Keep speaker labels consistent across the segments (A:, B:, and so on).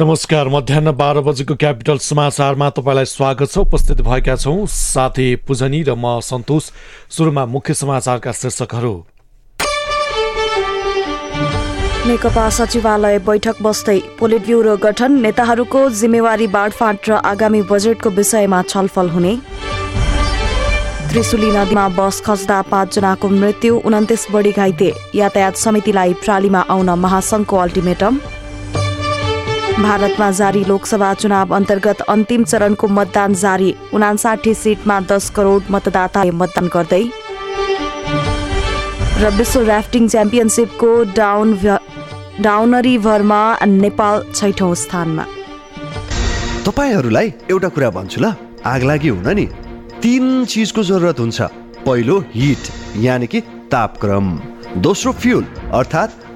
A: नमस्कार मध्याह बाह्र बजेको क्यापिटल समाचारमा तपाईँलाई स्वागत छ। उपस्थित भएका छौँ साथी पुजनी र म सन्तोष। सुरुमा मुख्य समाचारका शीर्षकहरू।
B: नेकपा सचिवालय बैठक बस्दै पोलिट ब्युरो गठन नेताहरूको जिम्मेवारी बाँडफाँड र आगामी बजेटको विषयमा छलफल हुने। त्रिशुली नदीमा बस खस्दा पाँचजनाको मृत्यु उन्तिस बढी घाइते। यातायात समितिलाई प्रालीमा आउन महासंघको अल्टिमेटम। भारतमा जारी लोकसभा चुनाव अन्तर्गत अन्तिम चरणको मतदान जारी। उनासाठी सिटमा दस करोड मतदाताले मतदान गर्दै। र विश्व ऱ्याफ्टिङ च्याम्पियनसिपको डाउन डाउनरीभरमा नेपाल छैठौँ स्थानमा।
C: तपाईँहरूलाई एउटा कुरा भन्छु ल आग लागि हुन नि। तिन चिजको जरुरत हुन्छ। पहिलो हिट यानि कि तापक्रम। दोस्रो फ्युल अर्थात्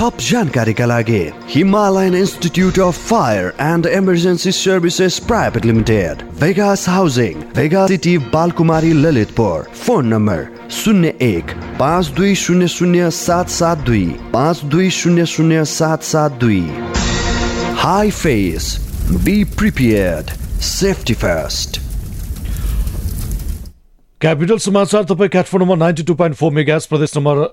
C: थप जानकारीका लागि Himalayan institute of fire and emergency services private limited Vegas housing Vega city Balkumari Lalitpur. Phone number शून्य एक पाँच दुई शून्य शून्य सात सात दुई पाँच दुई शून्य शून्य सात सात दुई। High face be prepared safety first
A: Capital समाचार तपाईँ काठमाडौँमा नाइन्टी टू पोइन्ट फोर मेगास प्रदेश नम्बर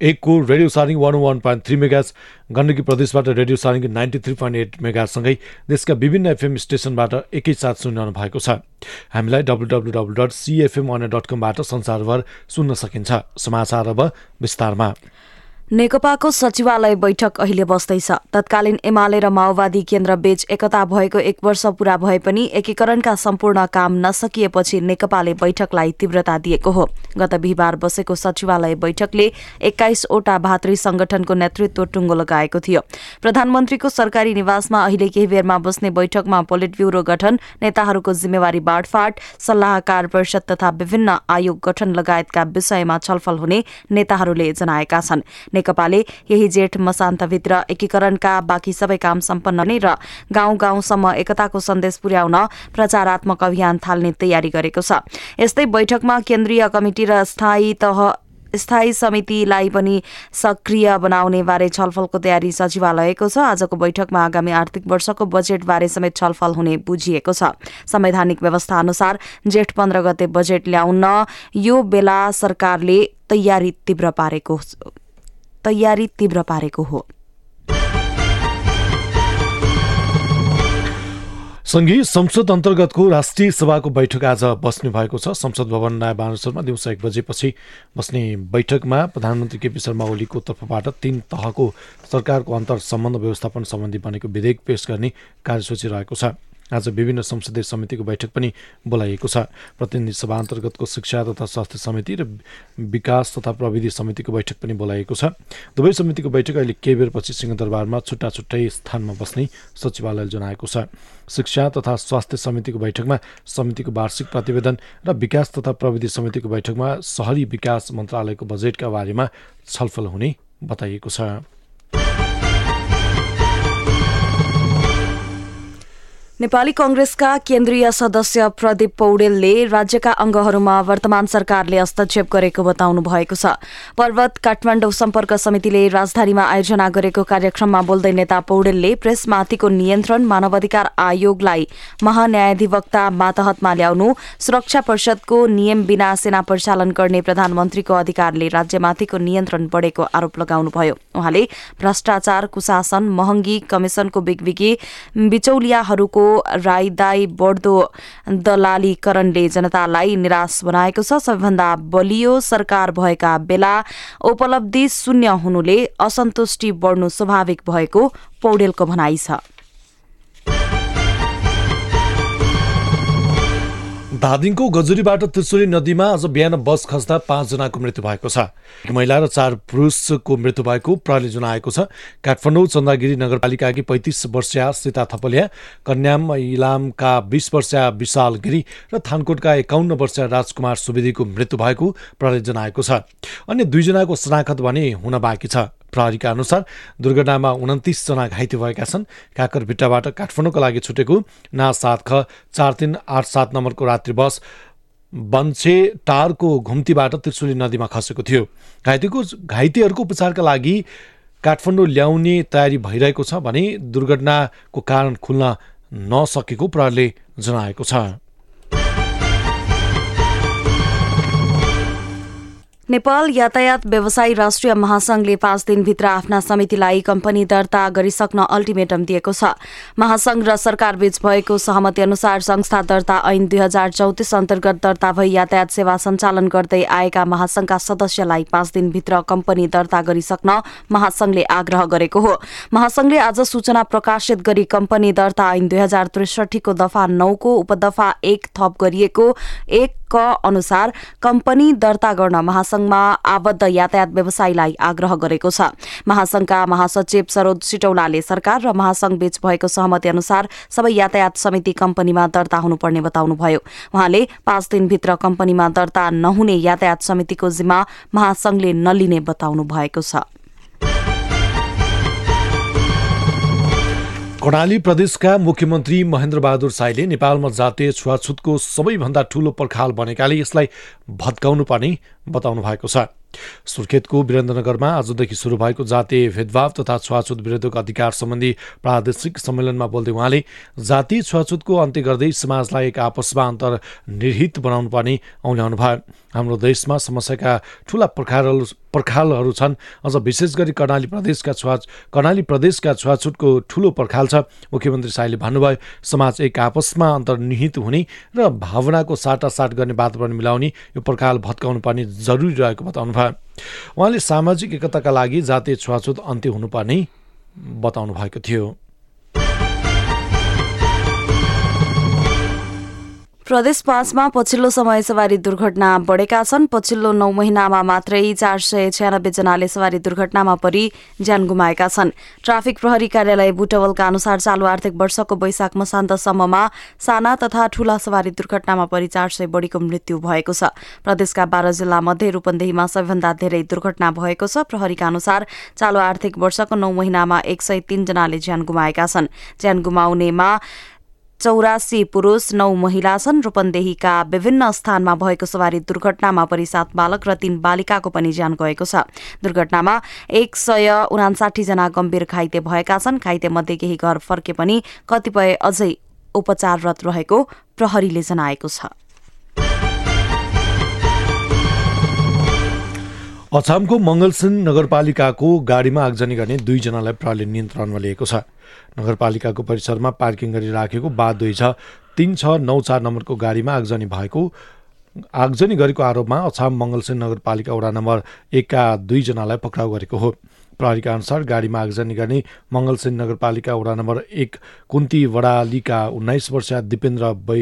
A: एकको radio Saring one one point three मेगाज गण्डकी प्रदेशबाट radio Saring ninety three point eight मेगासँगै देशका विभिन्न एफएम स्टेसनबाट एकैसाथ सुनिरहनु भएको छ। हामीलाई W W dot CFM dot कमबाट संसारभर सुन्न सकिन्छ। समाचार अब विस्तारमा।
B: नेकपाको सचिवालय बैठक अहिले बस्दैछ। तत्कालीन एमाले र माओवादी केन्द्र बीच एकता भएको एक वर्ष पूरा भए पनि एकीकरणका सम्पूर्ण काम नसकिएपछि नेकपाले बैठकलाई तीव्रता दिएको हो। गत बिहिबार बसेको सचिवालय बैठकले एक्काइसवटा भातृ संगठनको नेतृत्व टुङ्गो लगाएको थियो। प्रधानमन्त्रीको सरकारी निवासमा अहिले केही बेरमा बस्ने बैठकमा पोलिट ब्यूरो गठन नेताहरूको जिम्मेवारी बाँडफाँड सल्लाहकार परिषद तथा विभिन्न आयोग गठन लगायतका विषयमा छलफल हुने नेताहरूले जनाएका छन्। नेकपाले यही जेठ मसान्तभित्र एकीकरणका बाँकी सबै काम सम्पन्न हुने र गाउँ गाउँसम्म एकताको सन्देश पुर्याउन प्रचारात्मक अभियान थाल्ने तयारी गरेको छ। यस्तै बैठकमा केन्द्रीय कमिटी र स्थायी तह स्थायी समितिलाई पनि सक्रिय बनाउने बारे छलफलको तयारी सचिवालयको छ। आजको बैठकमा आगामी आर्थिक वर्षको बजेट बारे समेत छलफल हुने बुझिएको छ। संवैधानिक व्यवस्था अनुसार जेठ पन्ध्र गते बजेट ल्याउन यो बेला सरकारले तयारी तीव्र पारेको तयारी तीव्र पारेको हो।
A: सङ्घीय संसद अन्तर्गतको राष्ट्रिय सभाको बैठक आज बस्ने भएको छ। संसद भवन नयाँ बानेश्वरमा दिउँसो एक बजेपछि बस्ने बैठकमा प्रधानमन्त्री केपी शर्मा ओलीको तर्फबाट तीन तहको सरकारको अन्तर सम्बन्ध व्यवस्थापन सम्बन्धी बनेको विधेयक पेश गर्ने कार्यसूची रहेको छ। आज विभिन्न संसदीय समितिको बैठक पनि बोलाइएको छ। प्रतिनिधि सभा अन्तर्गतको शिक्षा तथा स्वास्थ्य समिति र विकास तथा प्रविधि समितिको बैठक पनि बोलाइएको छ। दुवै समितिको बैठक अहिले केही बेरपछि सिंहदरबारमा छुट्टा छुट्टै स्थानमा बस्ने सचिवालयले जनाएको छ। शिक्षा तथा स्वास्थ्य समितिको बैठकमा समितिको वार्षिक प्रतिवेदन र विकास तथा प्रविधि समितिको बैठकमा सहरी विकास मन्त्रालयको बजेटका बारेमा छलफल हुने बताइएको छ।
B: नेपाली कंग्रेसका केन्द्रीय सदस्य प्रदीप पौडेलले राज्यका अंगहरूमा वर्तमान सरकारले हस्तक्षेप गरेको बताउनु भएको छ। पर्वत काठमाडौँ सम्पर्क समितिले राजधानीमा आयोजना गरेको कार्यक्रममा बोल्दै नेता पौडेलले प्रेसमाथिको नियन्त्रण मानवाधिकार आयोगलाई महान्यायाधिवक्ता मातहतमा ल्याउनु सुरक्षा परिषदको नियम बिना सेना परिचालन गर्ने प्रधानमन्त्रीको अधिकारले राज्यमाथिको नियन्त्रण बढ़ेको आरोप लगाउनुभयो। उहाँले भ्रष्टाचार कुशासन महँगी कमिशनको बिगबिगी बिचौलियाहरूको राईदाई बढ्दो दलालीकरणले जनतालाई निराश बनाएको छ। सबैभन्दा बलियो सरकार भएका बेला उपलब्धि शून्य हुनुले असन्तुष्टि बढ्नु स्वाभाविक भएको पौडेलको भनाइ छ।
A: धादिङको गजुरीबाट त्रिशुली नदीमा आज बिहान बस खस्दा पाँचजनाको मृत्यु भएको छ। महिला र चार पुरुषको मृत्यु भएको प्रहरीले जनाएको छ। काठमाडौँ चन्दागिरी नगरपालिकाकी पैँतिस वर्षीय सीता थपलिया कन्याम इलामका बिस वर्षीय विशाल गिरी र थानकोटका एकाउन्न वर्षीय राजकुमार सुवेदीको मृत्यु भएको प्रहरीले जनाएको छ। अन्य दुईजनाको शनाखत भने हुन बाँकी छ। प्रहरीका अनुसार दुर्घटनामा उन्तिसजना घाइते भएका छन्। काकरभिट्टाबाट काठमाडौँको लागि छुटेको ना सात ख चार तिन आठ सात नम्बरको रात्रि बस बन्से टारको घुम्तीबाट त्रिशुली नदीमा खसेको थियो। घाइतेको घाइतेहरूको उपचारका लागि काठमाडौँ ल्याउने तयारी भइरहेको छ भने दुर्घटनाको कारण खुल्न नसकेको प्रहरले जनाएको छ।
B: नेपाल यातायात व्यवसायी राष्ट्रिय महासंघले पाँच दिनभित्र आफ्ना समितिलाई कम्पनी दर्ता गरिसक्न अल्टिमेटम दिएको छ। महासंघ र सरकारबीच भएको सहमति अनुसार संस्था दर्ता ऐन दुई हजार चौतिस अन्तर्गत दर्ता भई यातायात सेवा सञ्चालन गर्दै आएका महासंघका सदस्यलाई पाँच दिनभित्र कम्पनी दर्ता गरिसक्न महासंघले आग्रह गरेको हो। महासंघले आज सूचना प्रकाशित गरी कम्पनी दर्ता ऐन दुई हजार त्रिसठीको दफा नौको उपदफा एक थप गरिएको एक क अनुसार कम्पनी दर्ता गर्न महासंघमा आबद्ध यातायात व्यवसायीलाई आग्रह गरेको छ। महासंघका महासचिव सरोज सिटौलाले सरकार र महासंघ बीच भएको सहमति अनुसार सबै यातायात समिति कम्पनीमा दर्ता हुनुपर्ने बताउनुभयो। उहाँले पाँच दिनभित्र कम्पनीमा दर्ता नहुने यातायात समितिको जिम्मा महासंघले नलिने बताउनु भएको छ।
A: कर्णाली प्रदेशका मुख्यमन्त्री महेन्द्र बहादुर साईले नेपालमा जातीय छुवाछुतको सबैभन्दा ठूलो पर्खाल बनेकाले यसलाई भत्काउनु पर्ने बताउनु भएको छ। सुर्खेतको वीरेन्द्रनगरमा आजदेखि सुरु भएको जातीय भेदभाव तथा छुवाछुत विरुद्धको अधिकार सम्बन्धी प्रादेशिक सम्मेलनमा बोल्दै उहाँले जातीय छुवाछुतको अन्त्य गर्दै समाजलाई एक आपसमा अन्तर्निहित बनाउनु पर्ने औल्याउनु भयो हाम्रो देशमा समस्याका ठुला पर्खालहरू पर्खालहरू छन्। अझ विशेष गरी कर्णाली प्रदेशका छुवा कर्णाली प्रदेशका छुवाछुटको ठुलो पर्खाल छ। मुख्यमन्त्री साईले भन्नुभयो समाज एक आपसमा अन्तर्निहित हुने र भावनाको साटासाट गर्ने वातावरण मिलाउने यो पर्खाल भत्काउनु पर्ने जरुरी रहेको बताउनु भयो। उहाँले सामाजिक एकताका लागि जातीय छुवाछुत अन्त्य हुनुपर्ने बताउनु भएको थियो।
B: प्रदेश पाँचमा पछिल्लो समय सवारी दुर्घटना बढेका छन्। पछिल्लो नौ महिनामा मात्रै चार सय छ्यानब्बे जनाले सवारी दुर्घटनामा परि ज्यान गुमाएका छन्। ट्राफिक प्रहरी कार्यालय बुटवलका अनुसार चालु आर्थिक वर्षको वैशाख मसान्तसम्ममा साना तथा ठूला सवारी दुर्घटनामा परि चार सय बढीको मृत्यु भएको छ। प्रदेशका बाह्र जिल्ला मध्ये रूपन्देहीमा सबैभन्दा धेरै दुर्घटना भएको छ। प्रहरीका अनुसार चालु आर्थिक वर्षको नौ महिनामा एक सय तीनजनाले ज्यान गुमाएका छन्। ज्यान गुमाउनेमा चौरासी पुरूष नौ महिला छन् रूपन्देहीका। विभिन्न स्थानमा भएको सवारी दुर्घटनामा परि सात बालक र तीन बालिकाको पनि ज्यान गएको छ। दुर्घटनामा एक सय उनासाठी जना गम्भीर घाइते भएका छन्। घाइते मध्ये केही घर फर्के पनि कतिपय अझै उपचाररत रहेको प्रहरीले जनाएको छ।
A: अछामको मङ्गलसेन नगरपालिकाको गाडीमा आगजनी गर्ने दुईजनालाई प्रहरीले नियन्त्रणमा लिएको छ। नगरपालिकाको परिसरमा पार्किङ गरी राखेको बा दुई छ। तिन छ नौ चार नम्बरको गाडीमा आगजनी भएको आगजनी गरेको आरोपमा अछाम मङ्गलसेन नगरपालिका वडा नम्बर एकका दुईजनालाई पक्राउ गरेको हो। प्रहरीका अनुसार गाडीमा आगजनी गर्ने मङ्गलसेन नगरपालिका वडा नम्बर एक कुन्ती वडालीका उन्नाइस वर्षीय दिपेन्द्र बै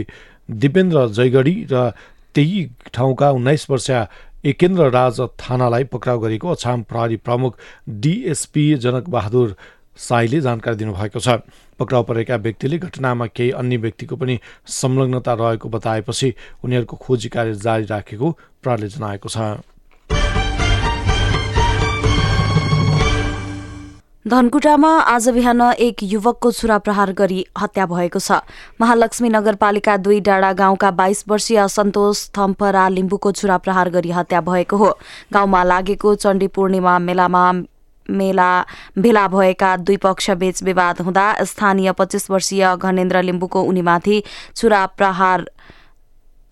A: दिपेन्द्र जयगढी र त्यही ठाउँका उन्नाइस वर्षीय एकेन्द्र राज थानालाई पक्राउ गरेको अछाम प्रहरी प्रमुख डिएसपी जनक बहादुर साईले जानकारी दिनुभएको छ। पक्राउ परेका व्यक्तिले घटनामा केही अन्य व्यक्तिको पनि संलग्नता रहेको बताएपछि उनीहरूको खोजी कार्य जारी राखेको प्रहरीले जनाएको छ।
B: धनकुटामा आज बिहान एक युवकको छुरा प्रहार गरी हत्या भएको छ। महालक्ष्मी नगरपालिका दुई डाँडा गाउँका बाइस वर्षीय सन्तोष थम्परा लिम्बुको छुरा प्रहार गरी हत्या भएको हो। गाउँमा लागेको चण्डी पूर्णिमा मेलामा मेला भेला भएका दुई पक्ष बीच विवाद हुँदा स्थानीय पच्चिस वर्षीय घनेन्द्र लिम्बुको उनीमाथि छुरा प्रहार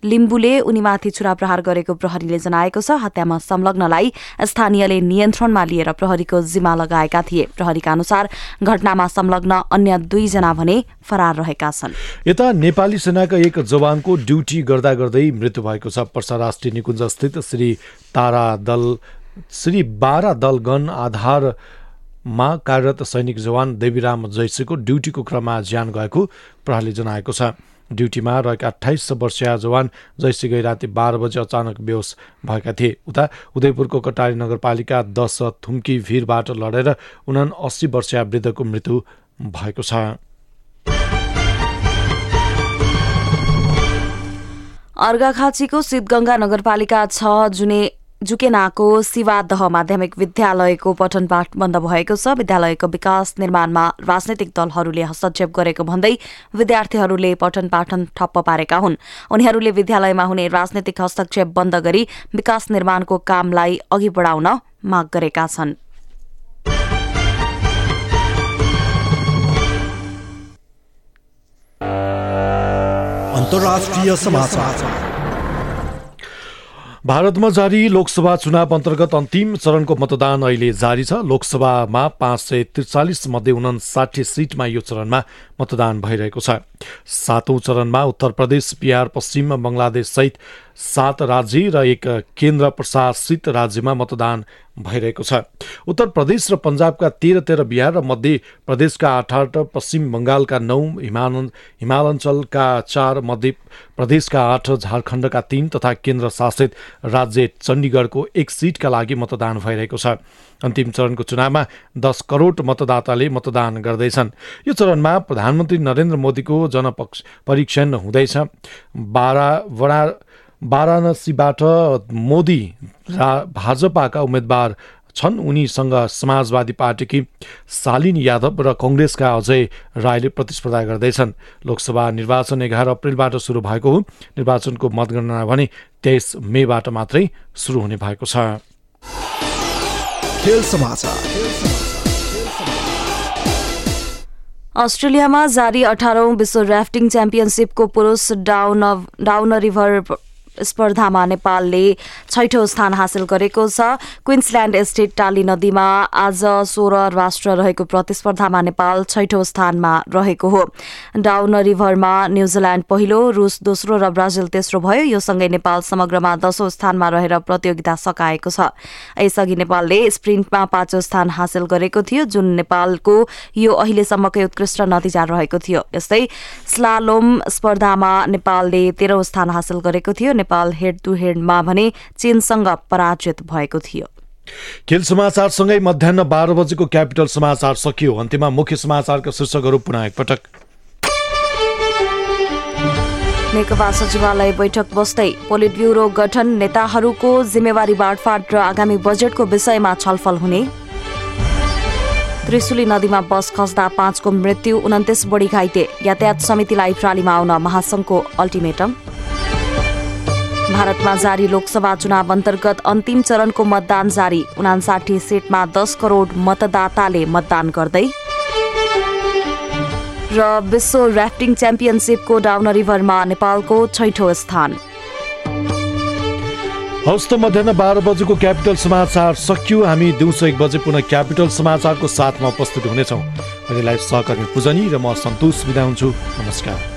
B: लिम्बुले उनीमाथि छुरा प्रहार गरेको प्रहरीले जनाएको छ। हत्यामा संलग्नलाई स्थानीयले नियन्त्रणमा लिएर प्रहरीको जिम्मा लगाएका थिए। प्रहरीका अनुसार घटनामा संलग्न अन्य दुईजना भने फरार रहेका छन्।
A: यता नेपाली सेनाका एक जवानको ड्युटी गर्दा गर्दै मृत्यु भएको छ। पर्सा राष्ट्रिय निकुञ्ज स्थित श्री तारा दल श्री बारा दलगन आधारमा कार्यरत सैनिक जवान देवीराम जैसीको ड्युटीको क्रममा ज्यान गएको प्रहरीले जनाएको छ। ड्युटीमा रहेका अठाइस वर्षीय जवान जैसी गई राति बाह्र बजे अचानक बेहोस भएका थिए। उता उदयपुरको कटारी नगरपालिका दस थुम्की भिरबाट लडेर उना अस्सी वर्षीय वृद्धको मृत्यु भएको छ।
B: अर्घाखाँचीको सिद्धगंगा नगरपालिका छ जुने जुकेनाको शिवादह माध्यमिक विद्यालयको पठन पाठ बन्द भएको छ। विद्यालयको विकास निर्माणमा राजनैतिक दलहरूले हस्तक्षेप गरेको भन्दै विद्यार्थीहरूले पठन पाठन ठप्प पारेका हुन्। उनीहरूले विद्यालयमा हुने राजनैतिक हस्तक्षेप बन्द गरी विकास निर्माणको कामलाई अघि बढाउन माग गरेका छन्।
D: अन्तर्राष्ट्रिय समाचार।
A: भारतमा जारी लोकसभा चुनाव अन्तर्गत अन्तिम चरणको मतदान अहिले जारी छ। लोकसभामा पाँच सय त्रिचालिस मध्ये उनासाठी सिटमा यो चरणमा मतदान भइरहेको छ। सातौं चरणमा उत्तर प्रदेश बिहार पश्चिम बङ्गलादेश सहित सात राज्य र एक केन्द्र प्रशासित राज्यमा मतदान भइरहेको छ। उत्तर प्रदेश र पन्जाबका तेह्र तेह्र बिहार र मध्य प्रदेशका आठ आठ पश्चिम बङ्गालका नौ हिमाल हिमालञ्चलका चार मध्य प्रदेशका आठ झारखण्डका तीन तथा केन्द्र शासित राज्य चण्डीगढको एक सिटका लागि मतदान भइरहेको छ। अन्तिम चरणको चुनावमा दस करोड मतदाताले मतदान गर्दैछन्। यो चरणमा प्रधानमन्त्री नरेन्द्र मोदीको जनपक्ष परीक्षण हुँदैछ। बाह्र वडा वाराणसीबाट मोदी भाजपाका उम्मेद्वार छन्। उनीसँग समाजवादी पार्टीकी सालिन यादव र कङ्ग्रेसका अजय राईले प्रतिस्पर्धा गर्दैछन्। लोकसभा निर्वाचन एघार अप्रेलबाट सुरु भएको हो। निर्वाचनको मतगणना भने तेइस मेबाट मात्रै सुरु हुने भएको छ।
B: अस्ट्रेलियामा जारी अठारौं विश्व ऱ्याफ्टिङ च्याम्पियनसिपको पुरुष डाउन डाउन रिभर स्पर्धामा नेपालले छैठौं स्थान हासिल गरेको छ। क्विन्सल्याण्ड स्टेट टाली नदीमा आज सोह्र राष्ट्र रहेको प्रतिस्पर्धामा नेपाल छैठौं स्थानमा रहेको हो। डाउन रिभरमा न्यूजील्याण्ड पहिलो रुस दोस्रो र ब्राजिल तेस्रो भयो। यो सँगै नेपाल समग्रमा दशौं स्थानमा रहेर प्रतियोगिता सकाएको छ। यसअघि नेपालले स्प्रिन्टमा पाँचौं स्थान हासिल गरेको थियो जुन नेपालको यो अहिलेसम्मकै उत्कृष्ट नतिजा रहेको थियो। यस्तै स्लालोम स्पर्धामा नेपालले तेह्रौं स्थान हासिल गरेको थियो। नेपाल हेड टु हेडमा भने चीनसँग पराजित भएको थियो।
A: खेल समाचारसँगै मध्याह बाह्र बजेको क्यापिटल समाचार सकियो। अन्त्यमा मुख्य समाचारका शीर्षकहरू पुनः एकपटक।
B: नेकपा सचिवालय बैठक बस्दै पोलिट ब्युरो गठन नेताहरूको जिम्मेवारी बाँडफाँड र आगामी बजेटको विषयमा छलफल हुने। त्रिशुली नदीमा बस खस्दा पाँचको मृत्यु उन्तिस बढी घाइते। यातायात समितिलाई प्रालीमा आउन महासंघको अल्टिमेटम। भारतमा जारी लोकसभा चुनाव अन्तर्गत अन्तिम चरणको मतदान जारी। उनासाठी सिटमा दस करोड मतदाताले मतदान गर्दै। र विश्व ऱ्याफ्टिङ च्याम्पियनसिपको डाउन रिभरमा नेपालको छैठौँ स्थान।
A: हस्त मध्याह बाह्र बजेको क्यापिटल समाचार सकियो। हामी दिउँसो एक बजे पुनः क्यापिटल समाचारको साथमा उपस्थित हुनेछौँ। अहिलेलाई सहकर्मी पूजनी र म सन्तोष बिदा हुन्छु। नमस्कार।